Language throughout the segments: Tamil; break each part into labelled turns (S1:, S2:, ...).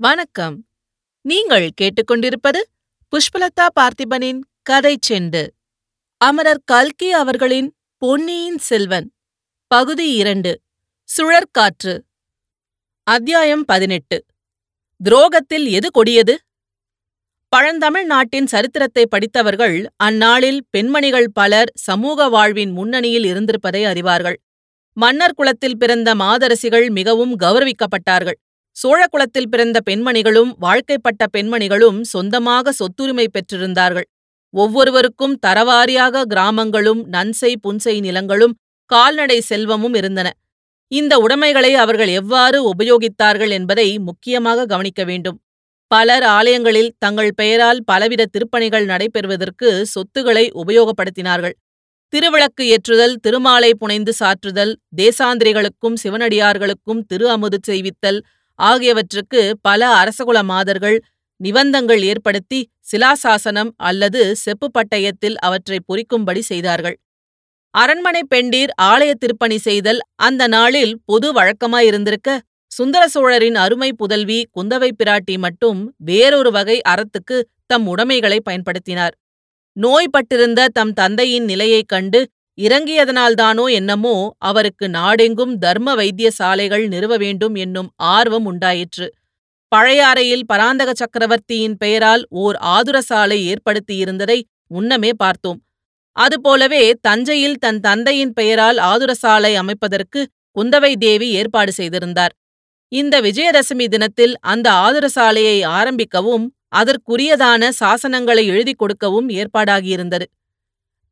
S1: வணக்கம். நீங்கள் கேட்டுக்கொண்டிருப்பது புஷ்பலதா பார்த்திபனின் கதை செண்டு. அமரர் கல்கி அவர்களின் பொன்னியின் செல்வன் பகுதி இரண்டு சுழற்காற்று. அத்தியாயம் பதினெட்டு துரோகத்தில் எது கொடியது? பழந்தமிழ் நாட்டின் சரித்திரத்தை படித்தவர்கள் அந்நாளில் பெண்மணிகள் பலர் சமூக வாழ்வின் முன்னணியில் இருந்திருப்பதை அறிவார்கள். மன்னர் குலத்தில் பிறந்த மாதரசிகள் மிகவும் கௌரவிக்கப்பட்டார்கள். சோழகுலத்தில் பிறந்த பெண்மணிகளும் வாழ்க்கைப்பட்ட பெண்மணிகளும் சொந்தமாக சொத்துரிமை பெற்றிருந்தார்கள். ஒவ்வொருவருக்கும் தரவாரியாக கிராமங்களும் நன்செய் புன்செய் நிலங்களும் கால்நடை செல்வமும் இருந்தன. இந்த உடைமைகளை அவர்கள் எவ்வாறு உபயோகித்தார்கள் என்பதை முக்கியமாக கவனிக்க வேண்டும். பலர் ஆலயங்களில் தங்கள் பெயரால் பலவித திருப்பணிகள் நடைபெறுவதற்கு சொத்துக்களை உபயோகப்படுத்தினார்கள். திருவிளக்கு ஏற்றுதல் திருமாலை புனைந்து சாற்றுதல் தேசாந்திரிகளுக்கும் சிவனடியார்களுக்கும் திரு அமுது செய்வித்தல் ஆகியவற்றுக்கு பல அரசகுல மாதர்கள் நிபந்தங்கள் ஏற்படுத்தி சிலாசாசனம் அல்லது செப்பு பட்டயத்தில் அவற்றை பொறிக்கும்படி செய்தார்கள். அரண்மனை பெண்டீர் ஆலய திருப்பணி செய்தல் அந்த நாளில் பொது வழக்கமாயிருந்திருக்க சுந்தர சோழரின் அருமை புதல்வி குந்தவை பிராட்டி மட்டும் வேறொரு வகை அறத்துக்கு தம் உடைமைகளை பயன்படுத்தினார். நோய்பட்டிருந்த தம் தந்தையின் நிலையைக் கண்டு இறங்கியதனால்தானோ என்னமோ அவருக்கு நாடெங்கும் தர்ம வைத்திய சாலைகள் நிறுவ வேண்டும் என்னும் ஆர்வம் உண்டாயிற்று. பழையாறையில் பராந்தக சக்கரவர்த்தியின் பெயரால் ஓர் ஆதுரசாலை ஏற்படுத்தியிருந்ததை முன்னமே பார்த்தோம். அதுபோலவே தஞ்சையில் தன் தந்தையின் பெயரால் ஆதுரசாலை அமைப்பதற்கு குந்தவை தேவி ஏற்பாடு செய்திருந்தார். இந்த விஜயதசமி தினத்தில் அந்த ஆதுரசாலையை ஆரம்பிக்கவும் அதற்குரியதான சாசனங்களை எழுதிக் கொடுக்கவும் ஏற்பாடாகியிருந்தது.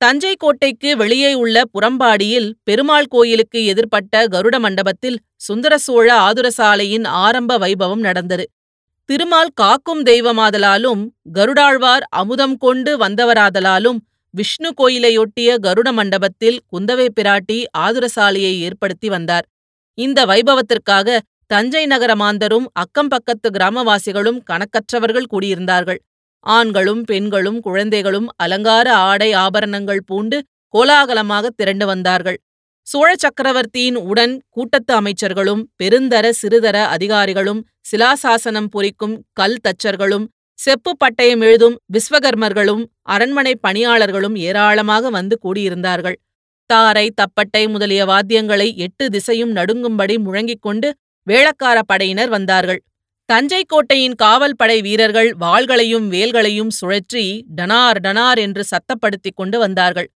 S1: தஞ்சை கோட்டைக்கு வெளியே உள்ள புறம்பாடியில் பெருமாள் கோயிலுக்கு எதிர்ப்பட்ட கருட மண்டபத்தில் சுந்தர சோழ ஆதுரசாலையின் ஆரம்ப வைபவம் நடந்தது. திருமால் காக்கும் தெய்வமாதலாலும் கருடாழ்வார் அமுதம் கொண்டு வந்தவராதலாலும் விஷ்ணு கோயிலையொட்டிய கருட மண்டபத்தில் குந்தவை பிராட்டி ஆதுரசாலையை ஏற்படுத்தி வந்தார். இந்த வைபவத்திற்காக தஞ்சை நகர மாந்தரும் அக்கம்பக்கத்து கிராமவாசிகளும் கணக்கற்றவர்கள் கூடியிருந்தார்கள். ஆண்களும் பெண்களும் குழந்தைகளும் அலங்கார ஆடை ஆபரணங்கள் பூண்டு கோலாகலமாக திரண்டு வந்தார்கள். சோழ சக்கரவர்த்தியின் உடன் கூட்டத்து அமைச்சர்களும் பெருந்தர சிறுதர அதிகாரிகளும் சிலாசாசனம் பொறிக்கும் கல் தச்சர்களும் செப்பு பட்டயம் எழுதும் விஸ்வகர்மர்களும் அரண்மனை பணியாளர்களும் ஏராளமாக வந்து கூடியிருந்தார்கள். தாரை தப்பட்டை முதலிய வாத்தியங்களை எட்டு திசையும் நடுங்கும்படி முழங்கிக் கொண்டு வேளக்கார படையினர் வந்தார்கள். தஞ்சை கோட்டையின் காவல் படை வீரர்கள் வாள்களையும் வேல்களையும் சுழற்றி டனார் டனார் என்று சத்தப்படுத்திக் கொண்டு வந்தார்கள்.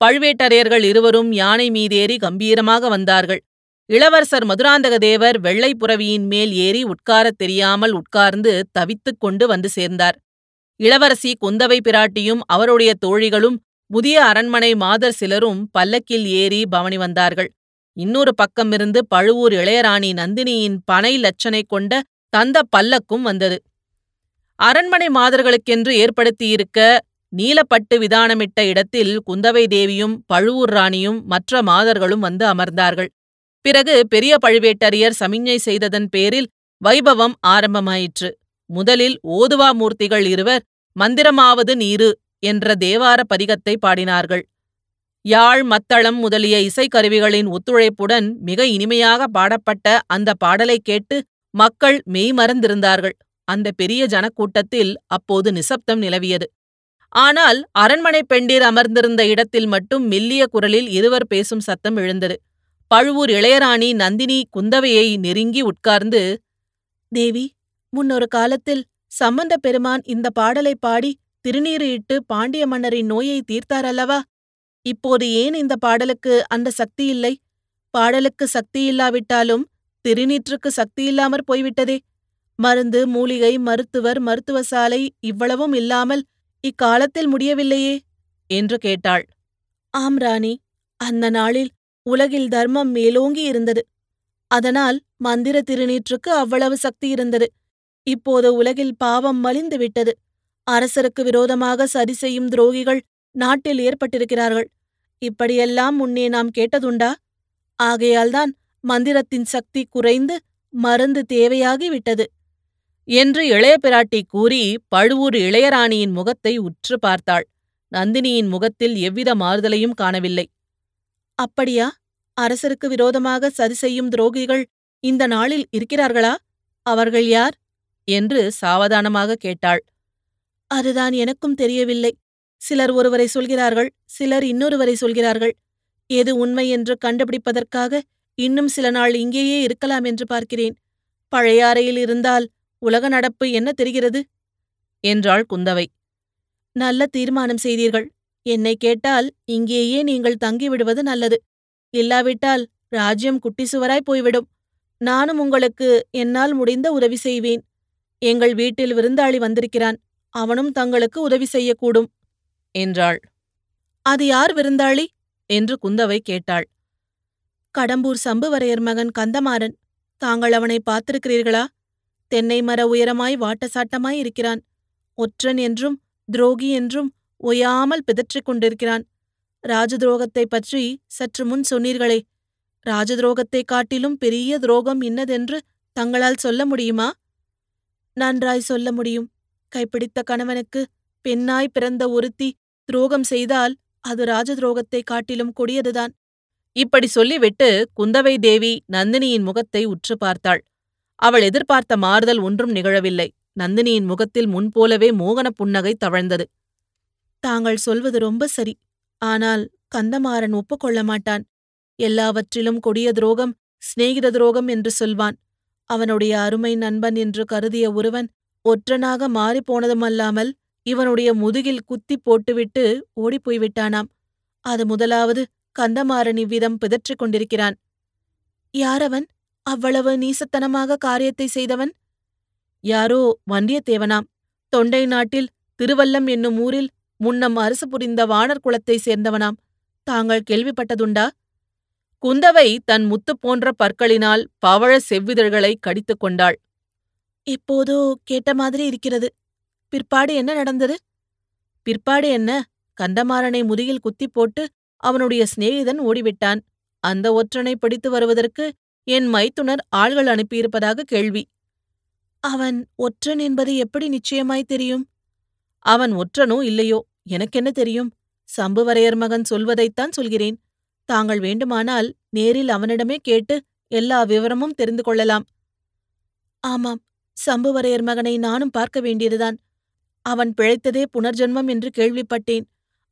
S1: பழுவேட்டரையர்கள் இருவரும் யானை மீதேறி கம்பீரமாக வந்தார்கள். இளவரசர் மதுராந்தக தேவர் வெள்ளை புறவியின் மேல் ஏறி உட்காரத் தெரியாமல் உட்கார்ந்து தவித்துக் கொண்டு வந்து சேர்ந்தார். இளவரசி குந்தவை பிராட்டியும் அவருடைய தோழிகளும் புதிய அரண்மனை மாதர் சிலரும் பல்லக்கில் ஏறி பவனி வந்தார்கள். இன்னொரு பக்கமிருந்து பழுவூர் இளையராணி நந்தினியின் பனை லட்சனை கொண்ட தந்த பல்லக்கும் வந்தது. அரண்மனை மாதர்களுக்கென்று ஏற்படுத்தியிருக்க நீலப்பட்டு விதானமிட்ட இடத்தில் குந்தவை தேவியும் பழுவூர் ராணியும் மற்ற மாதர்களும் வந்து அமர்ந்தார்கள். பிறகு பெரிய பழுவேட்டரையர் சமிஞ்ஞை செய்ததன் பேரில் வைபவம் ஆரம்பமாயிற்று. முதலில் ஓதுவா மூர்த்திகள் இருவர் மந்திரமாவது நீரு என்ற தேவார பதிகத்தை பாடினார்கள். யாழ் மத்தளம் முதலிய இசைக்கருவிகளின் ஒத்துழைப்புடன் மிக இனிமையாக பாடப்பட்ட அந்த பாடலைக் கேட்டு மக்கள் மெய்மறந்திருந்தார்கள் அந்த பெரிய ஜனக்கூட்டத்தில் அப்போது நிசப்தம் நிலவியது. ஆனால் அரண்மனை பெண்டீர் அமர்ந்திருந்த இடத்தில் மட்டும் மெல்லிய குரலில் இருவர் பேசும் சத்தம் எழுந்தது. பழுவூர் இளையராணி நந்தினி குந்தவையை நெருங்கி உட்கார்ந்து தேவி முன்னொரு காலத்தில் சம்பந்த பெருமான் இந்த பாடலை பாடி திருநீறு இட்டு பாண்டிய மன்னரின் நோயை தீர்த்தாரல்லவா? இப்போது ஏன் இந்த பாடலுக்கு அந்த சக்தி இல்லை? பாடலுக்கு சக்தி இல்லாவிட்டாலும் திருநீற்றுக்கு சக்தி இல்லாமற் போய்விட்டதே. மருந்து மூலிகை மருத்துவர் மருத்துவ சாலை இவ்வளவும் இல்லாமல் இக்காலத்தில் முடியவில்லையே? என்று கேட்டாள். ஆம் ராணி அந்த நாளில் உலகில் தர்மம் மேலோங்கி இருந்தது. அதனால் மந்திர திருநீற்றுக்கு அவ்வளவு சக்தி இருந்தது. இப்போது உலகில் பாவம் மலிந்து விட்டது. அரசருக்கு விரோதமாக சதி செய்யும் துரோகிகள் நாட்டில் ஏற்பட்டிருக்கிறார்கள். இப்படியெல்லாம் முன்னே நாம் கேட்டதுண்டா? ஆகையால்தான் மந்திரத்தின் சக்தி குறைந்து மருந்து தேவையாகிவிட்டது என்று இளைய பிராட்டி கூறி பழுவூர் இளையராணியின் முகத்தை உற்று பார்த்தாள். நந்தினியின் முகத்தில் எவ்வித மாறுதலையும் காணவில்லை. அப்படியா? அரசருக்கு விரோதமாக சதி செய்யும் துரோகிகள் இந்த நாளில் இருக்கிறார்களா? அவர்கள் யார்? என்று சாவதானமாக கேட்டாள். அதுதான் எனக்கும் தெரியவில்லை. சிலர் ஒருவரை சொல்கிறார்கள் சிலர் இன்னொருவரை சொல்கிறார்கள். எது உண்மை என்று கண்டுபிடிப்பதற்காக இன்னும் சில நாள் இங்கேயே இருக்கலாம் என்று பார்க்கிறேன். பழைய அறையில் இருந்தால் உலக நடப்பு என்ன தெரிகிறது? என்றாள் குந்தவை. நல்ல தீர்மானம் செய்தீர்கள். என்னை கேட்டால் இங்கேயே நீங்கள் தங்கிவிடுவது நல்லது. இல்லாவிட்டால் ராஜ்யம் குட்டி சுவராய் போய்விடும். நானும் உங்களுக்கு என்னால் முடிந்த உதவி செய்வேன். எங்கள் வீட்டில் விருந்தாளி வந்திருக்கிறான். அவனும் தங்களுக்கு உதவி செய்யக்கூடும். என்றாள். அது யார் விருந்தாளி? என்று குந்தவை கேட்டாள். கடம்பூர் சம்புவரையர் மகன் கந்தமாறன். தாங்கள் அவனை பார்த்திருக்கிறீர்களா? தென்னை மர உயரமாய் வாட்டசாட்டமாய் இருக்கிறான். ஒற்றன் என்றும் துரோகி என்றும் ஒயாமல் பிதற்றிக் கொண்டிருக்கிறான். ராஜதுரோகத்தைப் பற்றி சற்று முன் சொன்னீர்களே. ராஜதுரோகத்தைக் காட்டிலும் பெரிய துரோகம் இன்னதென்று தங்களால் சொல்ல முடியுமா? நன்றாய் சொல்ல முடியும். கைப்பிடித்த கணவனுக்கு பெண்ணாய் பிறந்த ஒருத்தி துரோகம் செய்தால் அது ராஜதுரோகத்தைக் காட்டிலும் கொடியதுதான். இப்படி சொல்லிவிட்டு குந்தவை தேவி நந்தினியின் முகத்தை உற்று பார்த்தாள். அவள் எதிர்பார்த்த மாறுதல் ஒன்றும் நிகழவில்லை. நந்தினியின் முகத்தில் முன்போலவே மோகனப் புன்னகை தவழ்ந்தது. தாங்கள் சொல்வது ரொம்ப சரி. ஆனால் கந்தமாறன் ஒப்புக்கொள்ள மாட்டான். எல்லாவற்றிலும் கொடிய துரோகம் சிநேகித துரோகம் என்று சொல்வான். அவனுடைய அருமை நண்பன் என்று கருதிய ஒருவன் ஒற்றனாக மாறிப்போனதுமல்லாமல் இவனுடைய முதுகில் குத்தி போட்டுவிட்டு ஓடிப்போய்விட்டானாம் அது முதலாவது கந்தமாறன் இவ்விதம் பிதற்றிக் கொண்டிருக்கிறான். யாரவன்? அவ்வளவு நீசத்தனமாக காரியத்தை செய்தவன்? யாரோ வந்தியத்தேவனாம். தொண்டை நாட்டில் திருவல்லம் என்னும் ஊரில் முன்னம் அரசு புரிந்த வாணர் குலத்தை சேர்ந்தவனாம். தாங்கள் கேள்விப்பட்டதுண்டா? குந்தவை தன் முத்து போன்ற பற்களினால் பவழ செவ்விதழ்களை கடித்துக் கொண்டாள். இப்போதோ கேட்ட மாதிரி இருக்கிறது. பிற்பாடு என்ன நடந்தது? பிற்பாடு என்ன? கந்தமாறனை முதுகில் குத்தி போட்டு அவனுடைய சிநேகிதன் ஓடிவிட்டான். அந்த ஒற்றனை பிடித்து வருவதற்கு என் மைத்துனர் ஆள்கள் அனுப்பியிருப்பதாக கேள்வி. அவன் ஒற்றன் என்பது எப்படி நிச்சயமாய் தெரியும்? அவன் ஒற்றனோ இல்லையோ? எனக்கென்ன தெரியும்? சம்புவரையர் மகன் சொல்வதைத்தான் சொல்கிறேன். தாங்கள் வேண்டுமானால் நேரில் அவனிடமே கேட்டு எல்லா விவரமும் தெரிந்து கொள்ளலாம். ஆமாம் சம்புவரையர் மகனை நானும் பார்க்க வேண்டியதுதான். அவன் பிழைத்ததே புனர்ஜென்மம் என்று கேள்விப்பட்டேன்.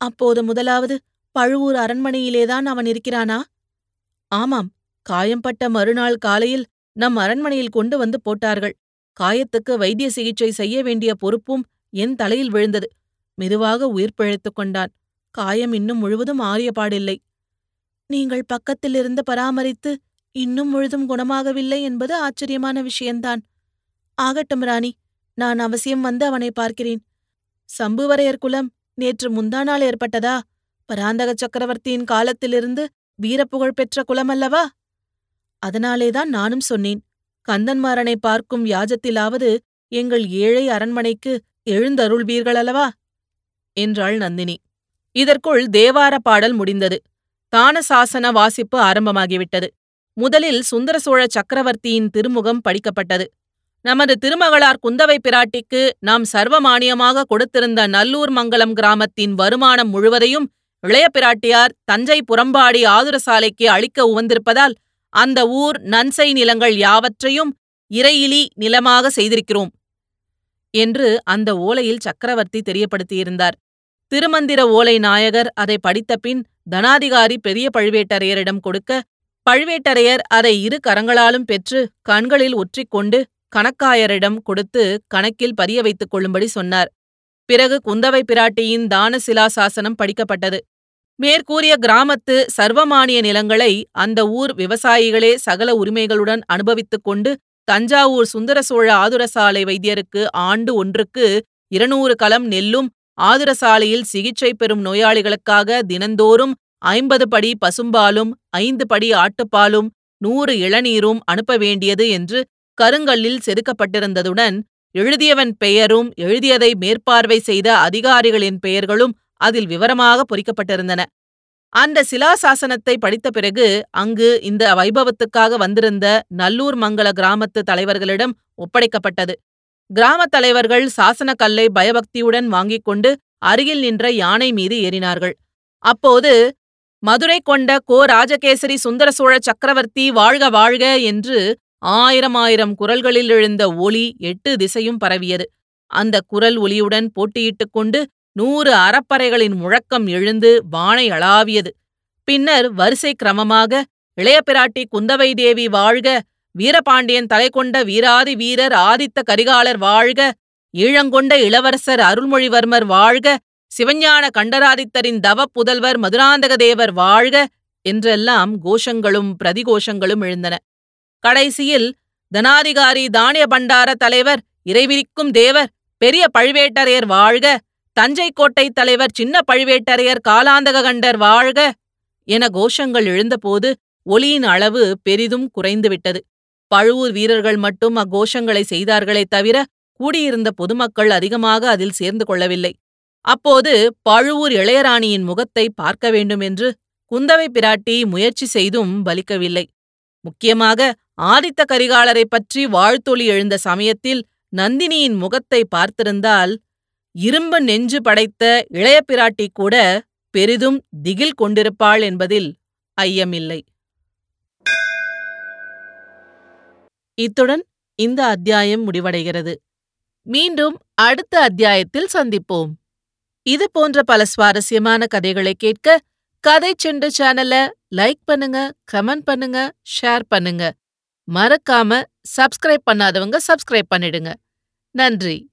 S1: அப்போது முதலாவது பழுவூர் அரண்மனையிலேதான் அவன் இருக்கிறானா? ஆமாம் காயம்பட்ட மறுநாள் காலையில் நம் அரண்மனையில் கொண்டு வந்து போட்டார்கள். காயத்துக்கு வைத்திய சிகிச்சை செய்ய வேண்டிய பொறுப்பும் என் தலையில் விழுந்தது. மெதுவாக உயிர் பிழைத்துக் கொண்டான். காயம் இன்னும் முழுவதும் ஆறியபாடில்லை நீங்கள் பக்கத்திலிருந்து பராமரித்து இன்னும் முழுதும் குணமாகவில்லை என்பது ஆச்சரியமான விஷயந்தான். ஆகட்டும் ராணி நான் அவசியம் வந்து அவனை பார்க்கிறேன். சம்புவரையர் குலம் நேற்று முந்தாநாள் ஏற்பட்டதா? பராந்தக சக்கரவர்த்தியின் காலத்திலிருந்து வீரப்புகழ் பெற்ற குலமல்லவா? அதனாலேதான் நானும் சொன்னேன் கந்தன்மாறனை பார்க்கும் யாஜத்திலாவது எங்கள் ஏழை அரண்மனைக்கு எழுந்தருள்வீர்களல்லவா என்றாள் நந்தினி. இதற்குள் தேவார பாடல் முடிந்தது. தானசாசன வாசிப்பு ஆரம்பமாகிவிட்டது. முதலில் சுந்தர சோழ சக்கரவர்த்தியின் திருமுகம் படிக்கப்பட்டது. நமது திருமகளார் குந்தவை பிராட்டிக்கு நாம் சர்வமானியமாக கொடுத்திருந்த நல்லூர் மங்கலம் கிராமத்தின் வருமானம் முழுவதையும் இளைய பிராட்டியார் தஞ்சை புறம்பாடி ஆதுரசாலைக்கு அளிக்க உவந்திருப்பதால் அந்த ஊர் நன்சை நிலங்கள் யாவற்றையும் இறையிலி நிலமாக செய்திருக்கிறோம் என்று அந்த ஓலையில் சக்கரவர்த்தி தெரியப்படுத்தியிருந்தார். திருமந்திர ஓலை நாயகர் அதை படித்தபின் தனாதிகாரி பெரிய பழுவேட்டரையரிடம் கொடுக்க பழுவேட்டரையர் அதை இரு கரங்களாலும் பெற்று கண்களில் ஒற்றிக்கொண்டு கணக்காயரிடம் கொடுத்து கணக்கில் பதிய வைத்துக் கொள்ளும்படி சொன்னார். பிறகு குந்தவை பிராட்டியின் தானசிலா சாசனம் படிக்கப்பட்டது. மேற்கூறிய கிராமத்து சர்வமானிய நிலங்களை அந்த ஊர் விவசாயிகளே சகல உரிமைகளுடன் அனுபவித்துக் கொண்டு தஞ்சாவூர் சுந்தர சோழ ஆதுரசாலை வைத்தியருக்கு ஆண்டு ஒன்றுக்கு இருநூறு கலம் நெல்லும் ஆதுரசாலையில் சிகிச்சை பெறும் நோயாளிகளுக்காக தினந்தோறும் ஐம்பது படி பசும்பாலும் ஐந்து படி ஆட்டுப்பாலும் நூறு இளநீரும் அனுப்ப வேண்டியது என்று கருங்கல்லில் செதுக்கப்பட்டிருந்ததுடன் எழுதியவன் பெயரும் எழுதியதை மேற்பார்வை செய்த அதிகாரிகளின் பெயர்களும் அதில் விவரமாக பொறிக்கப்பட்டிருந்தன. அந்த சிலாசாசனத்தை படித்த பிறகு அங்கு இந்த வைபவத்துக்காக வந்திருந்த நல்லூர் மங்கல கிராமத்து தலைவர்களிடம் ஒப்படைக்கப்பட்டது. கிராமத் தலைவர்கள் சாசன கல்லை பயபக்தியுடன் வாங்கிக் கொண்டு அருகில் நின்ற யானை மீது ஏறினார்கள். அப்போது மதுரை கொண்ட கோ ராஜகேசரி சுந்தர சோழ சக்கரவர்த்தி வாழ்க வாழ்க என்று ஆயிரம் ஆயிரம் குரல்களில் எழுந்த ஒலி எட்டு திசையும் பரவியது. அந்த குரல் ஒலியுடன் போட்டியிட்டுக் கொண்டு நூறு அறப்பறைகளின் முழக்கம் எழுந்து வானை அளாவியது. பின்னர் வரிசை கிரமமாக இளைய பிராட்டி குந்தவை தேவி வாழ்க வீரபாண்டியன் தலை கொண்ட வீராதி வீரர் ஆதித்த கரிகாலர் வாழ்க ஈழங்கொண்ட இளவரசர் அருள்மொழிவர்மர் வாழ்க சிவஞான கண்டராதித்தரின் தவ புதல்வர் மதுராந்தக தேவர் வாழ்க என்றெல்லாம் கோஷங்களும் பிரதிகோஷங்களும் எழுந்தன. கடைசியில் தனாதிகாரி தானிய பண்டார தலைவர் இறைவிரிக்கும் தேவர் பெரிய பழுவேட்டரையர் வாழ்க தஞ்சை கோட்டை தலைவர் சின்ன பழுவேட்டரையர் காலாந்தக கண்டர் வாழ்க என கோஷங்கள் எழுந்தபோது ஒலியின் அளவு பெரிதும் குறைந்துவிட்டது. பழுவூர் வீரர்கள் மட்டும் அக்கோஷங்களை செய்தார்களே தவிர கூடியிருந்த பொதுமக்கள் அதிகமாக அதில் சேர்ந்து கொள்ளவில்லை. அப்போது பழுவூர் இளையராணியின் முகத்தை பார்க்க வேண்டும் என்று குந்தவை பிராட்டி முயற்சி செய்தும் பலிக்கவில்லை. முக்கியமாக ஆதித்த கரிகாலரை பற்றி வாழ்த்தொளி எழுந்த சமயத்தில் நந்தினியின் முகத்தை பார்த்திருந்தால் இரும்பு நெஞ்சு படைத்த இளைய பிராட்டி கூட பெரிதும் திகில் கொண்டிருப்பாள் என்பதில் ஐயமில்லை. இத்துடன் இந்த அத்தியாயம் முடிவடைகிறது. மீண்டும் அடுத்த அத்தியாயத்தில் சந்திப்போம். இது போன்ற பல சுவாரஸ்யமான கதைகளை கேட்க கதை செண்டு சேனலை லைக் பண்ணுங்க கமெண்ட் பண்ணுங்க ஷேர் பண்ணுங்க. மறக்காம சப்ஸ்கிரைப் பண்ணாதவங்க சப்ஸ்கிரைப் பண்ணிடுங்க. நன்றி.